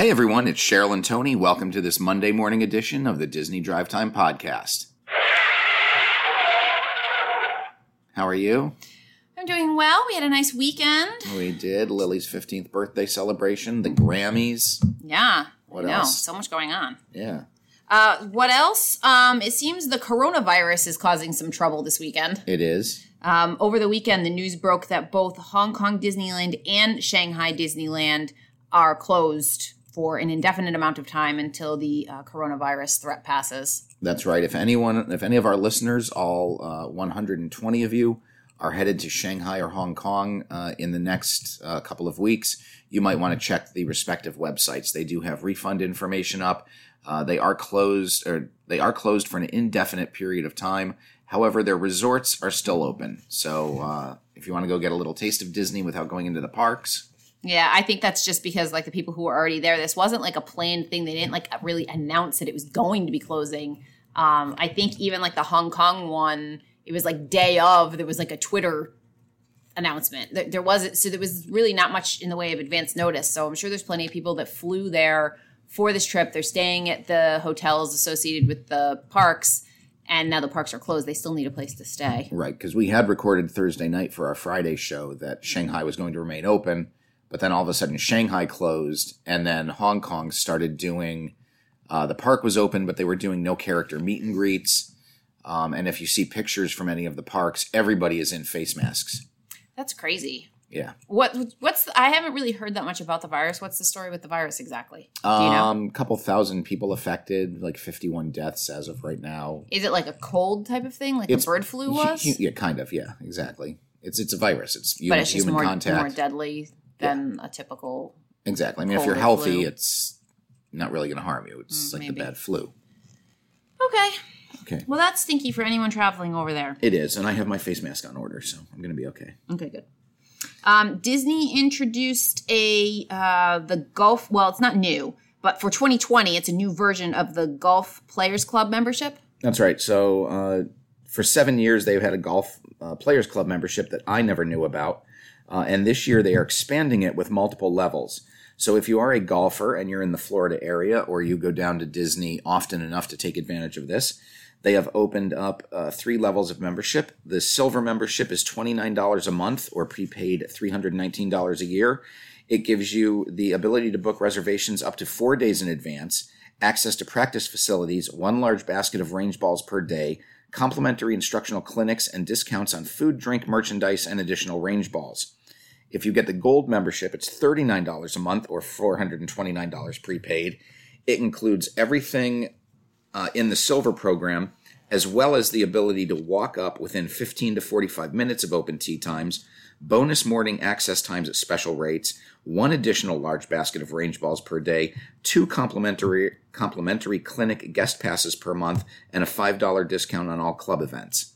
Hey everyone, it's Cheryl and Tony. Welcome to this Monday morning edition of the Disney Drive Time Podcast. How are you? I'm doing well. We had a nice weekend. We did Lily's 15th birthday celebration, the Grammys. Yeah. What know, else? So much going on. Yeah, Uh, what else? Um, it seems the coronavirus is causing some trouble this weekend. it is. Um, over the weekend, the news broke that both Hong Kong Disneyland and Shanghai Disneyland are closed for an indefinite amount of time until the uh, coronavirus threat passes. That's right. If anyone, if any of our listeners, all uh, 120 of you, are headed to Shanghai or Hong Kong uh, in the next uh, couple of weeks, you might want to check the respective websites. They do have refund information up. Uh, they are closed, or they are closed for an indefinite period of time. However, their resorts are still open. So uh, if you want to go get a little taste of Disney without going into the parks, Yeah, I think that's just because like the people who were already there, this wasn't like a planned thing. They didn't like really announce that it was going to be closing. Um, I think even like the Hong Kong one, it was like day of. There was like a Twitter announcement. There, there wasn't so there was really not much in the way of advance notice. So I'm sure there's plenty of people that flew there for this trip. They're staying at the hotels associated with the parks, and now the parks are closed. They still need a place to stay. Right, because we had recorded Thursday night for our Friday show that Shanghai was going to remain open, but then all of a sudden Shanghai closed, and then Hong Kong started doing. Uh, the park was open, but they were doing no character meet and greets. Um, and if you see pictures from any of the parks, everybody is in face masks. That's crazy. Yeah, What what's the, I haven't really heard that much about the virus. What's the story with the virus exactly? Do you know? um, couple thousand people affected, like fifty-one deaths as of right now. Is it like a cold type of thing, like It's- the bird flu was? Yeah, kind of. Yeah, exactly. It's it's a virus. It's but it's just human more contact. more deadly than a typical. Exactly. I mean, if you're healthy, flu. it's not really going to harm you. It's Mm, like maybe. the bad flu. Okay, Okay. well that's stinky for anyone traveling over there. It is, and I have my face mask on order, so I'm going to be okay. Okay, good. Um, Disney introduced a uh, the golf. Well, it's not new, but for 2020, it's a new version of the Golf Players Club membership. That's right. So uh, for seven years, they've had a golf uh, players club membership that I never knew about, uh, and this year they are expanding it with multiple levels. So if you are a golfer and you're in the Florida area, or you go down to Disney often enough to take advantage of this, they have opened up uh, three levels of membership. The silver membership is $29 a month or prepaid $319 a year. It gives you the ability to book reservations up to four days in advance, access to practice facilities, one large basket of range balls per day, complimentary instructional clinics, and discounts on food, drink, merchandise, and additional range balls. If you get the gold membership, it's $39 a month or $429 prepaid. It includes everything uh, in the silver program, as well as the ability to walk up within 15 to 45 minutes of open tee times, bonus morning access times at special rates, one additional large basket of range balls per day, two complimentary complimentary clinic guest passes per month, and a $5 discount on all club events.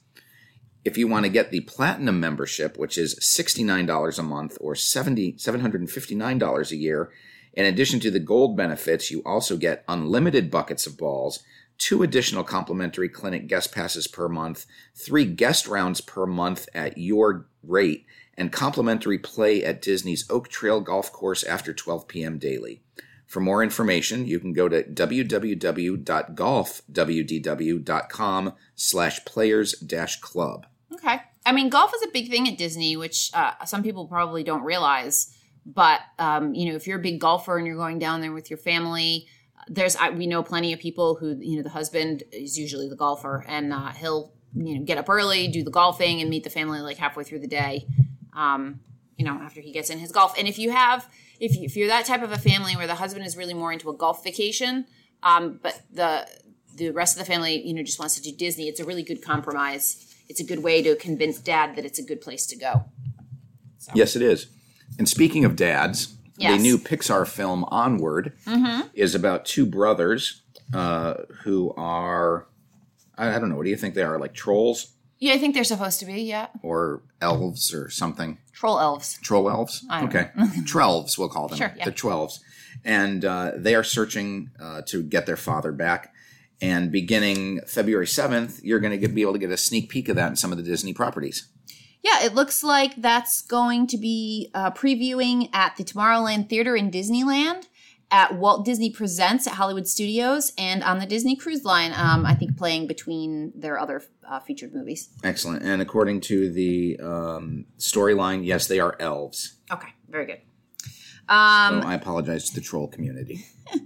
If you want to get the platinum membership, which is $69 a month or $70, $759 a year, in addition to the gold benefits, you also get unlimited buckets of balls, two additional complimentary clinic guest passes per month, three guest rounds per month at your rate, and complimentary play at Disney's Oak Trail Golf Course after 12 p.m. daily. For more information, you can go to www.golfwdw.com slash players dash club. Okay. I mean, golf is a big thing at Disney, which uh, some people probably don't realize. But um, you know, if you're a big golfer and you're going down there with your family, there's I, we know plenty of people who you know the husband is usually the golfer, and uh, he'll you know get up early, do the golfing, and meet the family like halfway through the day. Um, you know, after he gets in his golf. And if you have, if, you, if you're that type of a family where the husband is really more into a golf vacation, um, but the the rest of the family, you know, just wants to do Disney, it's a really good compromise. It's a good way to convince dad that it's a good place to go. Yes, it is. And speaking of dads, Yes. the new Pixar film Onward is about two brothers uh, who are, I, I don't know, what do you think they are? Like trolls Yeah, I think they're supposed to be. Yeah, or elves or something? troll elves. Troll elves? Okay. Trelves, we'll call them. Sure, yeah. The Twelves. And uh, they are searching uh, to get their father back. And beginning February 7th, you're going to be able to get a sneak peek of that in some of the Disney properties. Yeah, it looks like that's going to be uh, previewing at the Tomorrowland Theater in Disneyland at Walt Disney Presents at Hollywood Studios and on the Disney Cruise Line. Um, I think playing between their other uh, featured movies. Excellent. And according to the um, storyline, yes, they are elves. Okay, very good. Um, so I apologize to the troll community.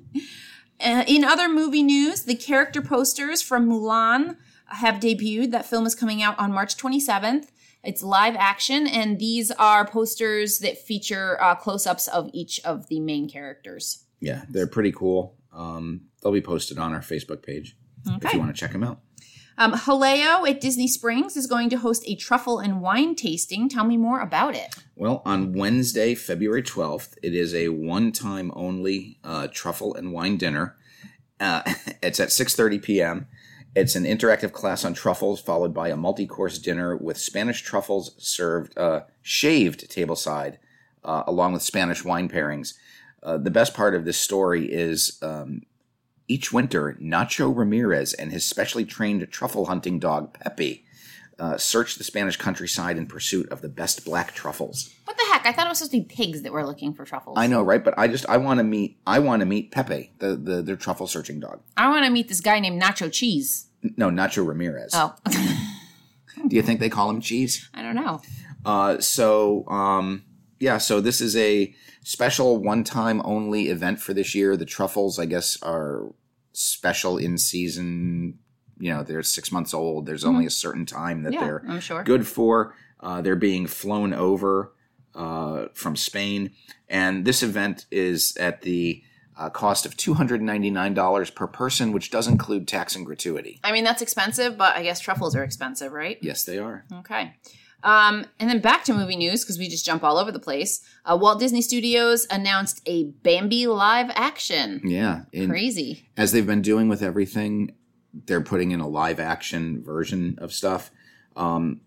Uh, in other movie news, the character posters from Mulan have debuted. That film is coming out on March 27th. It's live action, and these are posters that feature uh, close ups of each of the main characters. Yeah, they're pretty cool. Um, they'll be posted on our Facebook page okay. if you want to check them out. Um, Jaleo at Disney Springs is going to host a truffle and wine tasting. Tell me more about it. Well, on Wednesday, February 12th, it is a one-time only uh, truffle and wine dinner. Uh, it's at 6.30 p.m. It's an interactive class on truffles, followed by a multi-course dinner with Spanish truffles served uh, shaved tableside, uh, along with Spanish wine pairings. Uh, the best part of this story is um, each winter, Nacho Ramirez and his specially trained truffle hunting dog, Pepe, uh, search the Spanish countryside in pursuit of the best black truffles. What the heck? I thought it was supposed to be pigs that were looking for truffles. I know, right? But I just I want to meet I want to meet Pepe, the, the their truffle searching dog. I want to meet this guy named Nacho Cheese. No, Nacho Ramirez. Oh. Do you think they call him Cheese? I don't know. Uh, so um, yeah, so this is a special one time only event for this year. The truffles, I guess, are special in season. You know, they're six months old. There's mm-hmm. only a certain time that yeah, they're sure. good for. Uh, they're being flown over uh, from Spain. And this event is at the uh, cost of $299 per person, which does include tax and gratuity. I mean, that's expensive, but I guess truffles are expensive, right? Yes, they are. Okay. Um, and then back to movie news because we just jump all over the place. Uh, Walt Disney Studios announced a Bambi live action. Yeah, in, crazy. As they've been doing with everything, they're putting in a live action version of stuff. Um,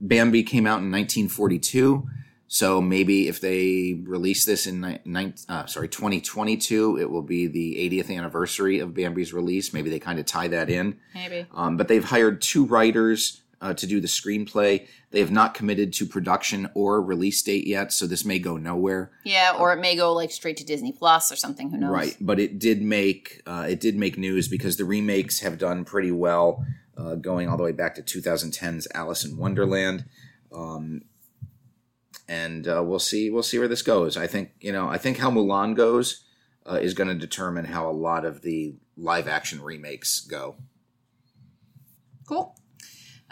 Bambi came out in 1942, so maybe if they release this in ni- ni- uh, sorry 2022, it will be the 80th anniversary of Bambi's release. Maybe they kind of tie that in. Maybe. Um, but they've hired two writers uh, to do the screenplay. They have not committed to production or release date yet, so this may go nowhere. Yeah, or it may go like straight to Disney Plus or something. Who knows? Right, but it did make uh, it did make news because the remakes have done pretty well, uh, going all the way back to 2010's Alice in Wonderland. Um, and uh, we'll see we'll see where this goes. I think you know I think how Mulan goes uh, is going to determine how a lot of the live action remakes go. Cool.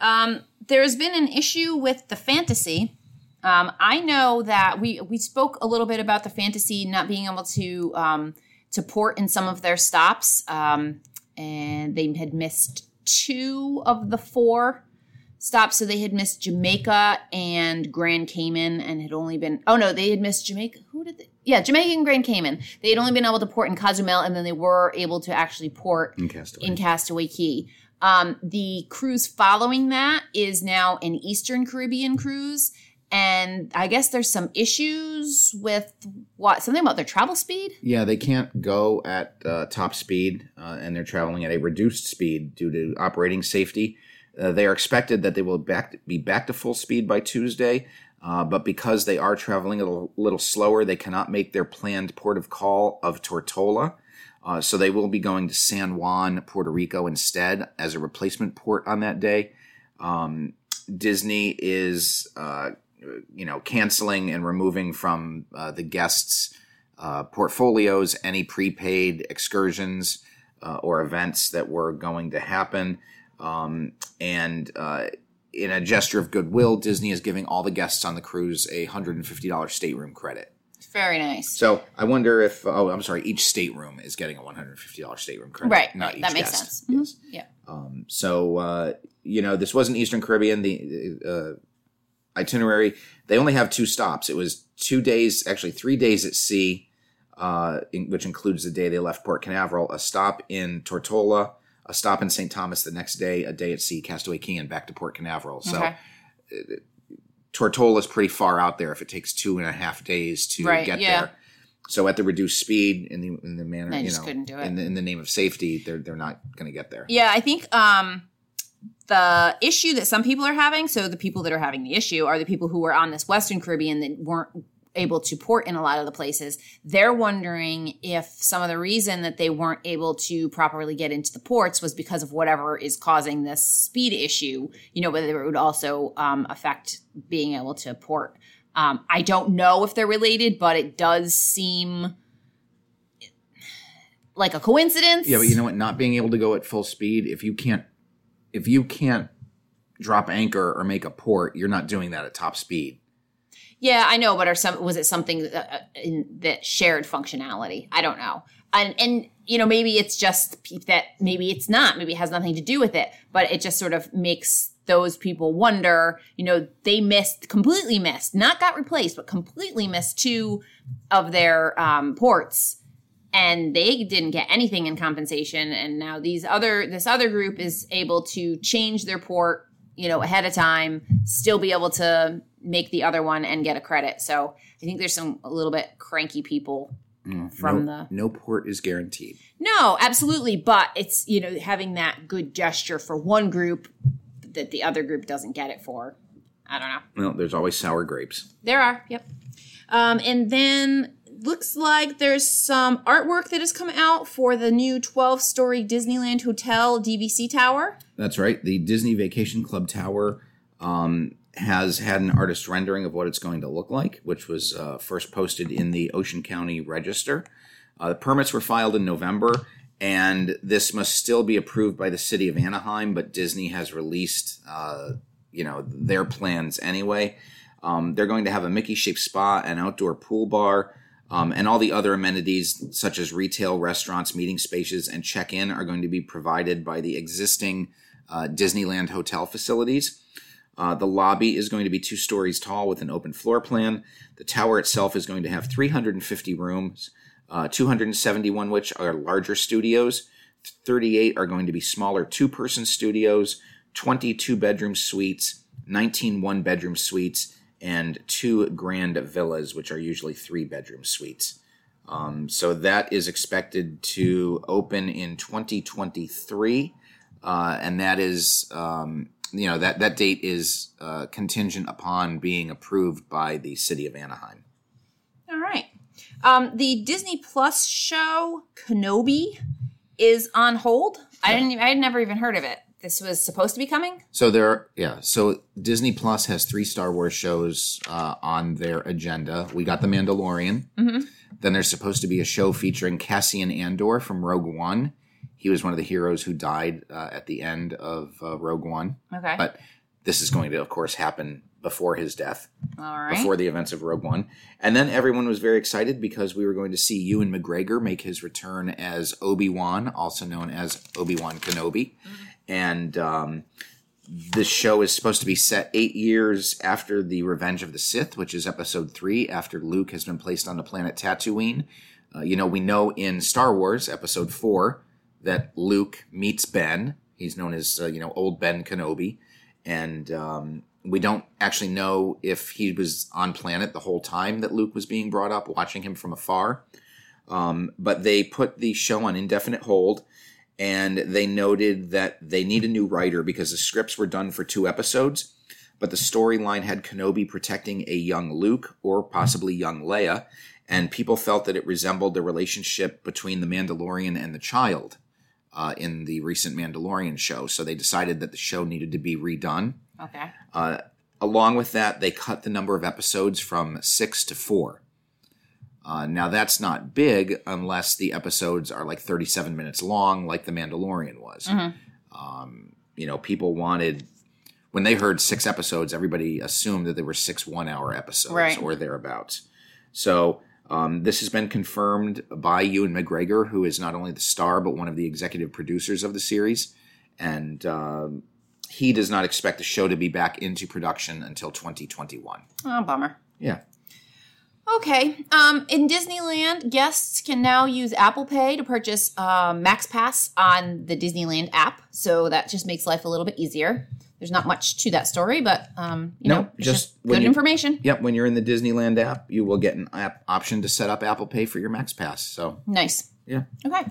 Um, there's been an issue with the fantasy. Um, I know that we we spoke a little bit about the fantasy not being able to um, to port in some of their stops, um, and they had missed two of the four stops. So they had missed Jamaica and Grand Cayman, and had only been oh no, they had missed Jamaica. Who did they? Yeah, Jamaica and Grand Cayman. They had only been able to port in Cozumel, and then they were able to actually port in Castaway, in Castaway Cay. Um, the cruise following that is now an Eastern Caribbean cruise. And I guess there's some issues with what something about their travel speed. Yeah, they can't go at uh, top speed, uh, and they're traveling at a reduced speed due to operating safety. Uh, they are expected that they will back, be back to full speed by Tuesday, uh, but because they are traveling a little, little, slower, they cannot make their planned port of call of Tortola. Uh, so they will be going to San Juan, Puerto Rico instead as a replacement port on that day. Um, Disney is, uh, you know, canceling and removing from uh, the guests' uh, portfolios any prepaid excursions uh, or events that were going to happen. Um, and uh, in a gesture of goodwill, Disney is giving all the guests on the cruise a $150 stateroom credit. Very nice. So I wonder if oh I'm sorry, each stateroom is getting a one hundred fifty dollars stateroom credit, right? Not right. each that makes guest. sense. Yes. Mm-hmm. Yeah. Um, so uh, you know this wasn't Eastern Caribbean. The uh, itinerary they only have two stops. It was two days, actually three days at sea, uh, in, which includes the day they left Port Canaveral, a stop in Tortola, a stop in St. Thomas the next day, a day at sea, Castaway Cay, and back to Port Canaveral. So. Okay. Tortola is pretty far out there if it takes two and a half days to right, get yeah. there. So at the reduced speed in the in the manner They you know couldn't do it. in the, in the name of safety, they're they're not going to get there. Yeah, I think um, the issue that some people are having, so the people that are having the issue are the people who were on this Western Caribbean that weren't able to port in a lot of the places. They're wondering if some of the reason that they weren't able to properly get into the ports was because of whatever is causing this speed issue. You know, whether it would also um, affect being able to port. Um, I don't know if they're related, but it does seem like a coincidence. Yeah, but you know what? Not being able to go at full speed, if you can't, if you can't drop anchor or make a port, you're not doing that at top speed. Yeah, I know, but are some was it something that, uh, in, that shared functionality? I don't know, and and you know maybe it's just that maybe it's not, maybe it has nothing to do with it, but it just sort of makes those people wonder. You know, they missed completely missed, not got replaced, but completely missed two of their um, ports, and they didn't get anything in compensation, and now these other this other group is able to change their port, you know, ahead of time, still be able to make the other one and get a credit. So I think there's some a little bit cranky people from no, the no port is guaranteed. no, absolutely. But it's you know having that good gesture for one group that the other group doesn't get it for. I don't know. Well, there's always sour grapes. There are. Yep. Um, and then looks like there's some artwork that has come out for the new 12 story Disneyland Hotel DVC tower. That's right. The Disney Vacation Club Tower um, has had an artist rendering of what it's going to look like, which was uh, first posted in the Orange County Register. Uh, the permits were filed in November, and this must still be approved by the city of Anaheim. But Disney has released, uh, you know, their plans anyway. Um, they're going to have a Mickey-shaped spa, an outdoor pool bar, um, and all the other amenities such as retail, restaurants, meeting spaces, and check-in are going to be provided by the existing uh, Disneyland hotel facilities. Uh, the lobby is going to be two stories tall with an open floor plan. The tower itself is going to have 350 rooms, uh, 271 which are larger studios. 38 are going to be smaller two person studios, 22 bedroom suites, 19 one bedroom suites, and two grand villas, which are usually three bedroom suites. Um, so that is expected to open in 2023, uh, and that is um, you know that that date is uh, contingent upon being approved by the city of Anaheim. All right. Um, the Disney Plus show Kenobi is on hold. I didn't. I had never even heard of it. This was supposed to be coming. So there, yeah. So Disney Plus has three Star Wars shows uh, on their agenda. We got The Mandalorian. Then there's supposed to be a show featuring Cassian Andor from Rogue One. He was one of the heroes who died uh, at the end of uh, Rogue One. Okay. But this is going to, of course, happen before his death. All right. before the events of Rogue One. And then everyone was very excited because we were going to see Ewan McGregor make his return as Obi Wan, also known as Obi Wan Kenobi. And um, this show is supposed to be set eight years after the Revenge of the Sith, which is episode three, after Luke has been placed on the planet Tatooine. Uh, you know, we know in Star Wars, episode four, that Luke meets Ben. He's known as, uh, you know, old Ben Kenobi. And um, we don't actually know if he was on planet the whole time that Luke was being brought up, watching him from afar. Um, but they put the show on indefinite hold and they noted that they need a new writer because the scripts were done for two episodes, but the storyline had Kenobi protecting a young Luke or possibly young Leia, and people felt that it resembled the relationship between the Mandalorian and the child uh, in the recent Mandalorian show. So they decided that the show needed to be redone. okay. Uh, along with that, they cut the number of episodes from six to four. Uh, now, that's not big unless the episodes are like 37 minutes long, like The Mandalorian was. Um, you know, people wanted, when they heard six episodes, everybody assumed that there were six one hour episodes Right. or thereabouts. So, um, this has been confirmed by Ewan McGregor, who is not only the star, but one of the executive producers of the series. And um, he does not expect the show to be back into production until 2021. Oh, bummer. Yeah. Okay. Um, in Disneyland, guests can now use Apple Pay to purchase um, Max Pass on the Disneyland app. So that just makes life a little bit easier. There's not much to that story, but um, you No, know, just just, good you- information. Yep. When you're in the Disneyland app, you will get an app option to set up Apple Pay for your Max Pass. So, Nice. yeah. Okay.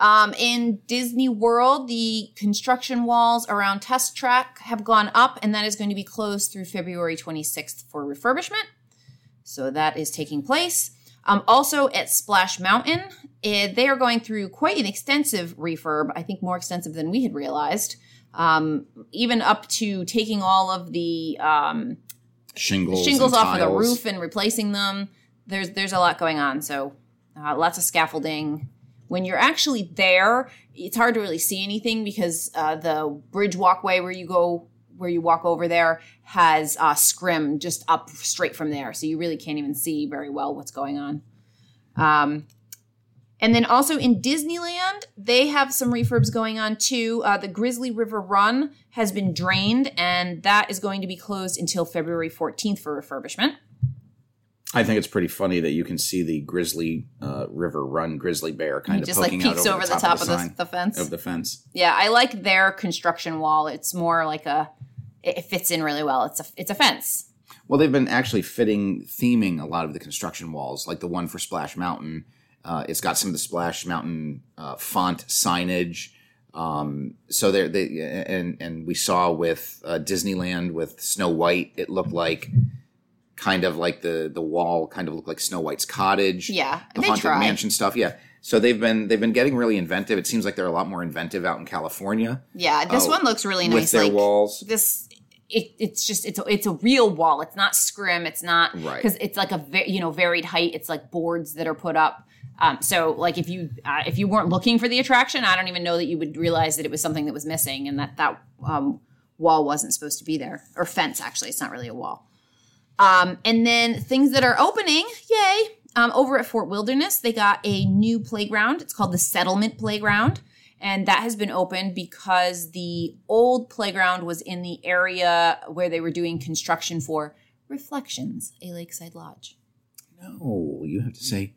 Um, in Disney World, the construction walls around Test Track have gone up, and that is going to be closed through February 26th for refurbishment. So that is taking place. Um, also at Splash Mountain, eh, they are going through quite an extensive refurb. I think more extensive than we had realized. Um, even up to taking all of the um, Shingles, shingles off of the roof and replacing them. There's there's a lot going on. So uh, lots of scaffolding. When you're actually there, it's hard to really see anything because uh, the bridge walkway where you go where you walk over there has uh, scrim just up straight from there, so you really can't even see very well what's going on. Um, and then also in Disneyland, they have some refurbs going on too. Uh, the Grizzly River Run has been drained, and that is going to be closed until February 14th for refurbishment. I think it's pretty funny that you can see the Grizzly uh, River Run grizzly bear kind of just like peeks out over, the top, of, the, sign- the fence. of the fence. yeah, I like their construction wall. It's more like a, it it fits in really well. It's a, it's a fence. Well, they've been actually fitting theming a lot of the construction walls, like the one for Splash Mountain. Uh, it's got some of the Splash Mountain uh, font signage. Um, so they're they and and we saw with uh, Disneyland with Snow White, it looked like kind of like the the wall kind of looked like Snow White's cottage. Yeah, the haunted try. mansion stuff. Yeah. So they've been they've been getting really inventive. It seems like they're a lot more inventive out in California Yeah, this Oh, one looks really nice. with their like walls. this, it, it's just it's a, it's a real wall. It's not scrim. It's not Right. because it's like a you know varied height. It's like boards that are put up. Um, so like if you uh, if you weren't looking for the attraction, I don't even know that you would realize that it was something that was missing and that that um, wall wasn't supposed to be there or fence. Actually, it's not really a wall. Um, and then things that are opening, yay! Um, over at Fort Wilderness, they got a new playground. It's called the Settlement Playground. And that has been opened because the old playground was in the area where they were doing construction for Reflections, a lakeside lodge. No, you have to say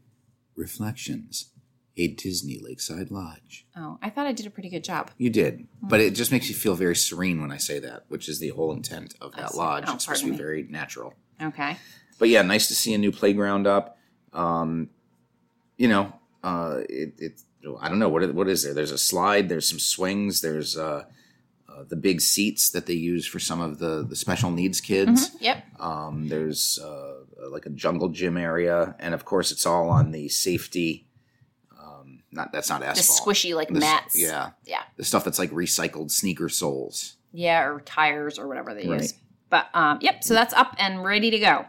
Reflections, a Disney Lakeside Lodge. Oh, I thought I did a pretty good job. You did, but it just makes you feel very serene when I say that, which is the whole intent of that see. lodge. Oh, it's supposed to be me. very natural. Okay. But yeah, nice to see a new playground up. Um, you know, uh, it, it. I don't know what what is there. There's a slide. There's some swings. There's uh, uh, the big seats that they use for some of the the special needs kids. Yep. Um, there's uh, like a jungle gym area, and of course, it's all on the safety. Um, not that's not asphalt. The squishy like The mats. Yeah, Yeah. the stuff that's like recycled sneaker soles. Yeah, or tires or whatever they Right. use. But um, yep, so that's up and ready to go.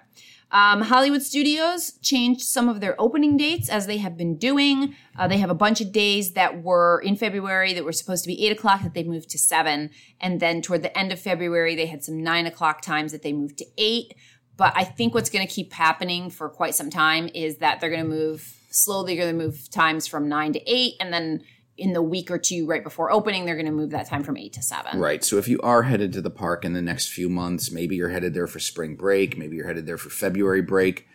Um, Hollywood Studios changed some of their opening dates as they have been doing. Uh, they have a bunch of days that were in February that were supposed to be eight o'clock that they moved to seven, and then toward the end of February they had some nine o'clock times that they moved to eight. But I think what's going to keep happening for quite some time is that they're going to move slowly. They're going to move times from nine to eight, and then in the week or two right before opening, they're going to move that time from eight to seven. Right. So if you are headed to the park in the next few months, maybe you're headed there for spring break, maybe you're headed there for February break.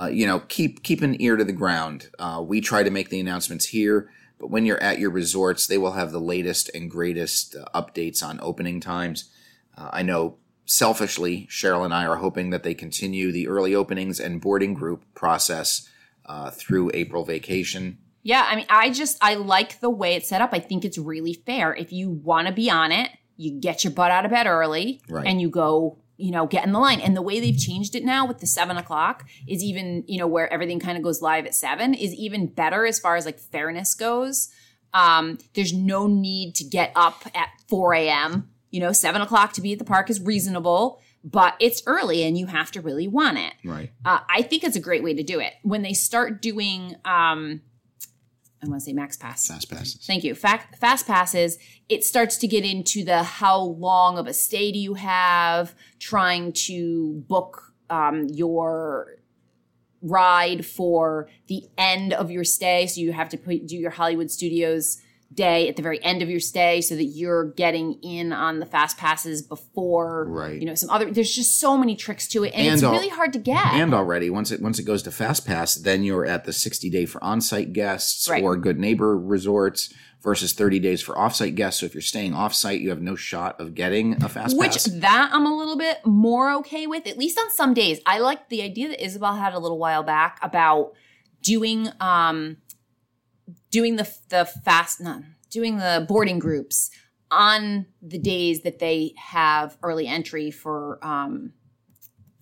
Uh, you know, keep keep an ear to the ground. Uh, we try to make the announcements here, but when you're at your resorts, they will have the latest and greatest uh, updates on opening times. Uh, I know selfishly, Cheryl and I are hoping that they continue the early openings and boarding group process uh, through April vacation. Yeah, I mean, I just I like the way it's set up. I think it's really fair. If you want to be on it, you get your butt out of bed early Right. and you go, you know, get in the line. And the way they've changed it now with the seven o'clock is even, you know, where everything kind of goes live at seven is even better as far as like fairness goes. Um, there's no need to get up at 4 a.m. You know, seven o'clock to be at the park is reasonable, but it's early and you have to really want it Right. uh, I think it's a great way to do it. When they start doing, um, I want to say max pass. Fast passes. Thank you. Fact, fast passes. It starts to get into the how long of a stay do you have, trying to book um, your ride for the end of your stay. So you have to put, do your Hollywood Studios day at the very end of your stay so that you're getting in on the fast passes before Right. you know some other there's just so many tricks to it and, And it's all- really hard to get And already, once it once it goes to Fast Pass, then you're at the 60 day for on-site guests Right. or Good Neighbor resorts versus 30 days for off-site guests. So if you're staying off-site, you have no shot of getting a Fast Which Pass. Which that I'm a little bit more okay with, at least on some days. I like the idea that Isabel had a little while back about doing um doing the the fast not doing the boarding groups on the days that they have early entry for um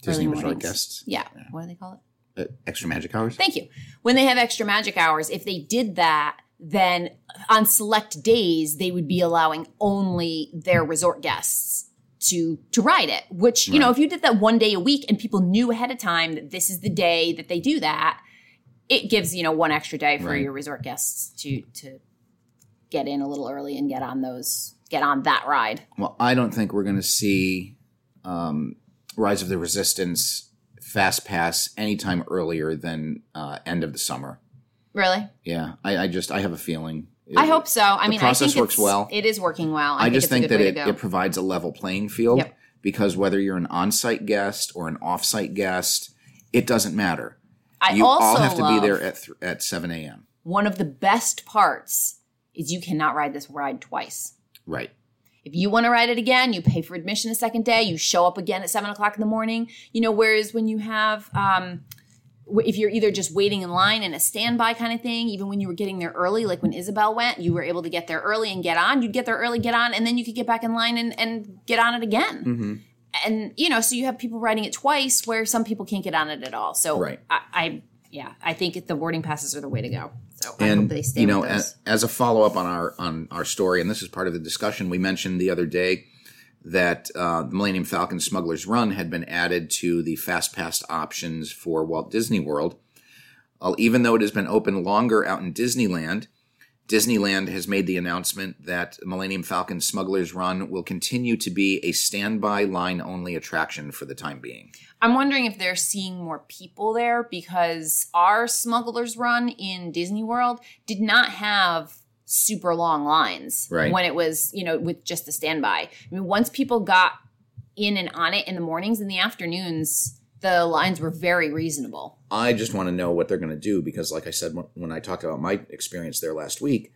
Disney Resort guests. yeah, what do they call it? Uh, extra magic hours. Thank you. When they have extra magic hours, if they did that, then on select days they would be allowing only their resort guests to to ride it. Which you know, if you did that one day a week and people knew ahead of time that this is the day that they do that, it gives you know one extra day for Right. your resort guests to to get in a little early and get on those get on that ride. Well, I don't think we're going to see um, Rise of the Resistance Fast Pass anytime earlier than uh, end of the summer. Really? Yeah, I, I just I have a feeling. I hope so. I the mean, process I think works well. It is working well. I, I, think just it's a think that it, it provides a level playing field Yep. because whether you're an on-site guest or an off-site guest, it doesn't matter. I You also all have to be there at th- at 7 a.m. one of the best parts is you cannot ride this ride twice. Right. If you want to ride it again, you pay for admission a second day. You show up again at seven o'clock in the morning. You know, whereas when you have, um, if you're either just waiting in line in a standby kind of thing, even when you were getting there early, like when Isabel went, you were able to get there early and get on. You'd get there early, get on, and then you could get back in line and, and get on it again. Mm-hmm. And you know, so you have people riding it twice, where some people can't get on it at all. So Right. I, I yeah, I think the boarding passes are the way to go. So I hope and they stay you know as, as a follow-up on our on our story and this is part of the discussion we mentioned the other day that uh, the millennium falcon smugglers run had been added to the fast pass options for walt disney world well, even though it has been open longer out in disneyland disneyland has made the announcement that millennium falcon smugglers run will continue to be a standby line only attraction for the time being I'm wondering if they're seeing more people there because our Smugglers Run in Disney World did not have super long lines Right. when it was, you know, with just the standby. I mean, once people got in and on it in the mornings and the afternoons, the lines were very reasonable. I just want to know what they're going to do because, like I said when- I talked about my experience there last week,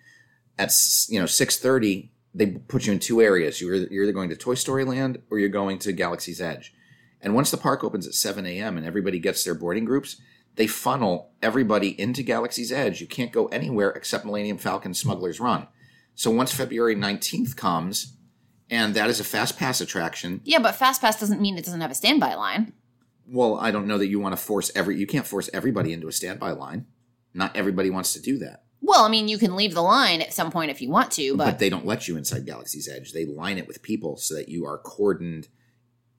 at you know six thirty they put you in two areas. You're you're either going to Toy Story Land or you're going to Galaxy's Edge. And once the park opens at seven a.m. and everybody gets their boarding groups, they funnel everybody into Galaxy's Edge. You can't go anywhere except Millennium Falcon Smuggler's Run. So once February nineteenth comes, and that is a fast pass attraction, Yeah, but fast pass doesn't mean it doesn't have a standby line. Well, I don't know that you want to force every. You can't force everybody into a standby line. Not everybody wants to do that, Well, I mean, you can leave the line at some point if you want to, but, but, they don't let you inside Galaxy's Edge. They line it with people so that you are cordoned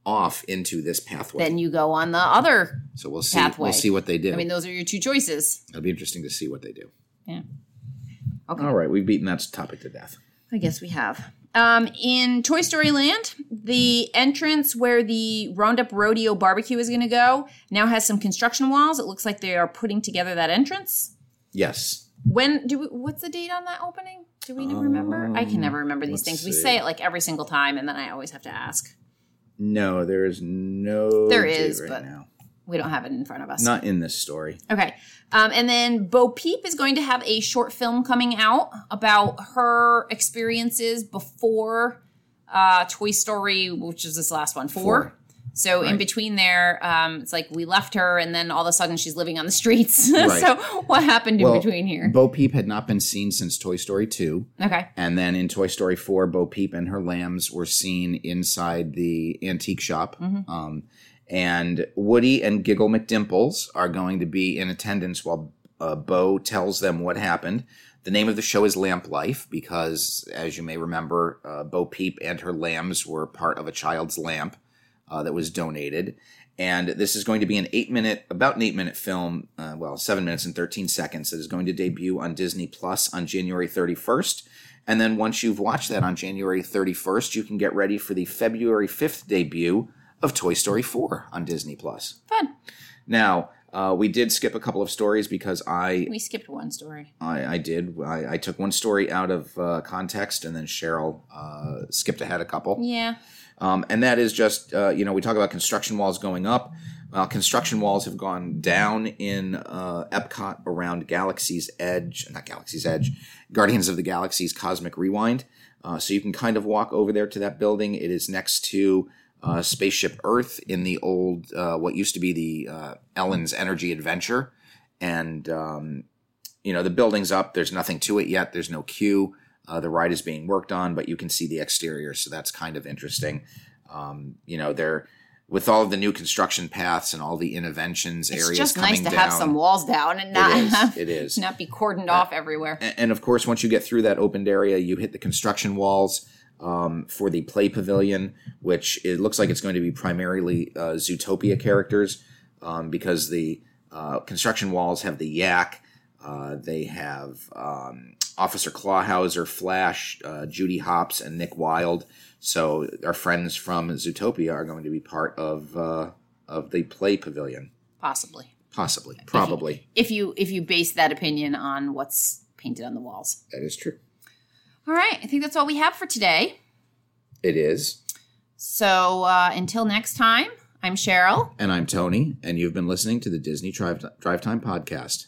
off into this pathway. then you go on the other. so we'll see. pathway. We'll see what they do. I mean, those are your two choices. It'll be interesting to see what they do. Yeah. Okay. All right, we've beaten that topic to death. I guess we have. Um, in Toy Story Land, the entrance where the Roundup Rodeo barbecue is going to go now has some construction walls. It looks like they are putting together that entrance. Yes. When do we, what's the date on that opening? Do we remember? I can never remember these Um, things. We say it like every single time, and then I always have to ask. No, there is no. There date is, right but- now. We don't have it in front of us. Not in this story. Okay. Um, and then Bo Peep is going to have a short film coming out about her experiences before uh, Toy Story, which is this last one, four. Four. So in between there, um, it's like we left her, and then all of a sudden she's living on the streets. Right. so what happened in Well, between here? Bo Peep had not been seen since Toy Story 2. okay. And then in Toy Story 4, Bo Peep and her lambs were seen inside the antique shop. Mhm. Um, and Woody and Giggle McDimples are going to be in attendance while uh, Bo tells them what happened. The name of the show is Lamp Life because, as you may remember, uh, Bo Peep and her lambs were part of a child's lamp uh, that was donated. And this is going to be an eight minute, about an eight minute film, uh, well, seven minutes and 13 seconds that is going to debut on Disney Plus on January 31st. And then once you've watched that on January 31st, you can get ready for the February 5th debut of Toy Story 4 on Disney Plus. Fun. Now, uh, we did skip a couple of stories because I We skipped one story. I, I did. I, I took one story out of uh, context, and then Cheryl uh, skipped ahead a couple. Yeah. Um, and that is just, uh, you know, we talk about construction walls going up. Uh, construction walls have gone down in uh, Epcot around Galaxy's Edge, not Galaxy's Edge, Guardians of the Galaxy's Cosmic Rewind. Uh, so you can kind of walk over there to that building. It is next to uh, Spaceship Earth in the old, uh, what used to be the uh, Ellen's Energy Adventure. And, um, you know, the building's up. There's nothing to it yet. There's no queue. Uh, the ride is being worked on, but you can see the exterior, so that's kind of interesting. Um, you know, they're with all of the new construction paths and all the interventions It's areas just coming nice to down, have some walls down and not it is. have, It is. not be cordoned off everywhere. A- And of course, once you get through that opened area, you hit the construction walls um, for the play pavilion, which it looks like it's going to be primarily uh, Zootopia characters um, because the uh, construction walls have the Yak, uh, they have um, Officer Clawhauser, Flash, uh, Judy Hopps, and Nick Wilde. So our friends from Zootopia are going to be part of uh, of the play pavilion, Possibly. possibly, probably. If you if you base that opinion on what's painted on the walls. That is true. All right, I think that's all we have for today. It is. So uh, until next time, I'm Cheryl. And I'm Tony, and you've been listening to the Disney Drive, Drive Time Podcast.